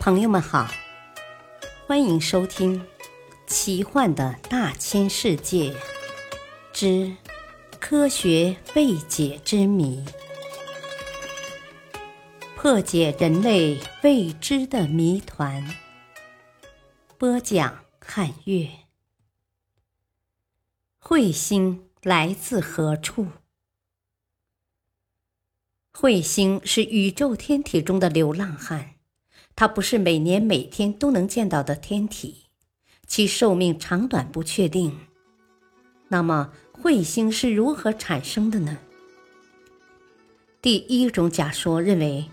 朋友们好，欢迎收听《奇幻的大千世界之科学未解之谜》，破解人类未知的谜团。播讲：汉月。彗星来自何处？彗星是宇宙天体中的流浪汉，它不是每年每天都能见到的天体，其寿命长短不确定。那么，彗星是如何产生的呢？第一种假说认为，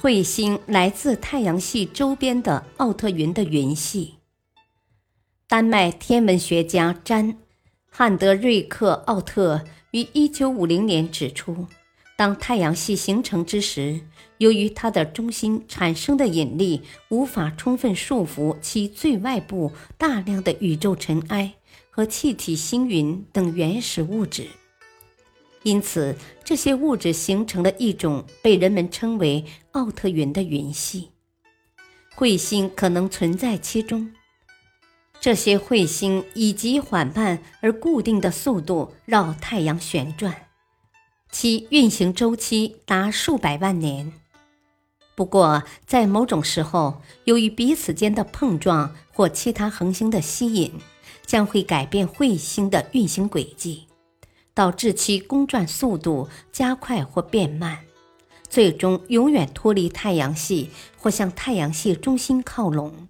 彗星来自太阳系周边的奥特云的云系。丹麦天文学家詹·汉德瑞克·奥特于1950年指出。当太阳系形成之时，由于它的中心产生的引力无法充分束缚其最外部大量的宇宙尘埃和气体星云等原始物质，因此这些物质形成了一种被人们称为奥特云的云系。彗星可能存在其中。这些彗星以极缓慢而固定的速度绕太阳旋转。其运行周期达数百万年。不过，在某种时候，由于彼此间的碰撞或其他恒星的吸引，将会改变彗星的运行轨迹，导致其公转速度加快或变慢，最终永远脱离太阳系或向太阳系中心靠拢。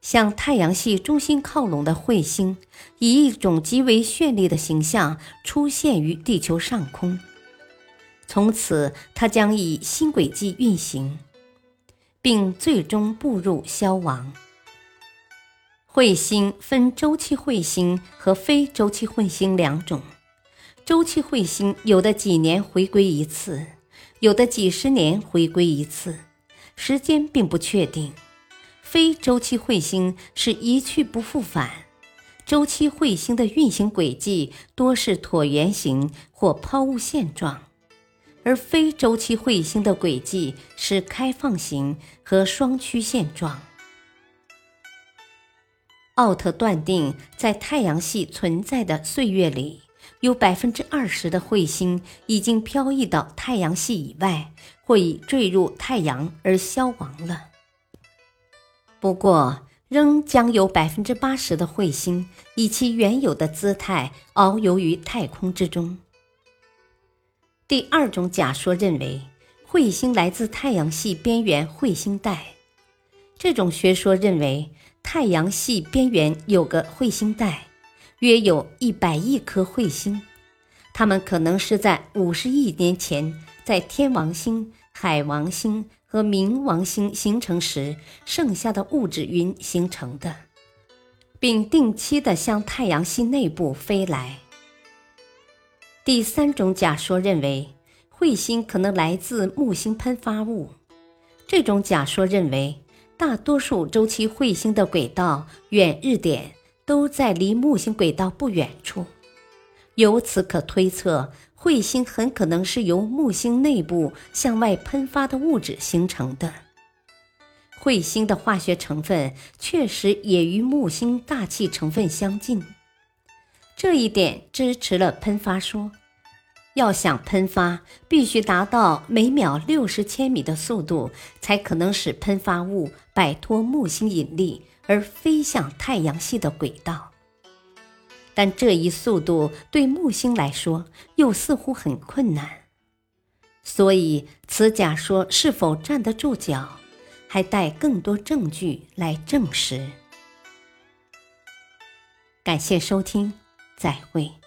向太阳系中心靠拢的彗星，以一种极为绚丽的形象出现于地球上空。从此，它将以新轨迹运行，并最终步入消亡。彗星分周期彗星和非周期彗星两种。周期彗星有的几年回归一次，有的几十年回归一次，时间并不确定。非周期彗星是一去不复返，周期彗星的运行轨迹多是椭圆形或抛物线状，而非周期彗星的轨迹是开放型和双曲线状。奥特断定，在太阳系存在的岁月里，有百分之二十的彗星已经飘逸到太阳系以外，或已坠入太阳而消亡了。不过，仍将有百分之八十的彗星以其原有的姿态遨游于太空之中。第二种假说认为，彗星来自太阳系边缘彗星带。这种学说认为，太阳系边缘有个彗星带，约有一百亿颗彗星，它们可能是在五十亿年前在天王星、海王星。和冥王星形成时剩下的物质云形成的，并定期的向太阳系内部飞来。第三种假说认为，彗星可能来自木星喷发物。这种假说认为，大多数周期彗星的轨道远日点都在离木星轨道不远处，由此可推测。彗星很可能是由木星内部向外喷发的物质形成的。彗星的化学成分确实也与木星大气成分相近，这一点支持了喷发说。要想喷发，必须达到每秒六十千米的速度，才可能使喷发物摆脱木星引力而飞向太阳系的轨道。但这一速度对木星来说又似乎很困难，所以此假说是否站得住脚，还待更多证据来证实。感谢收听，再会。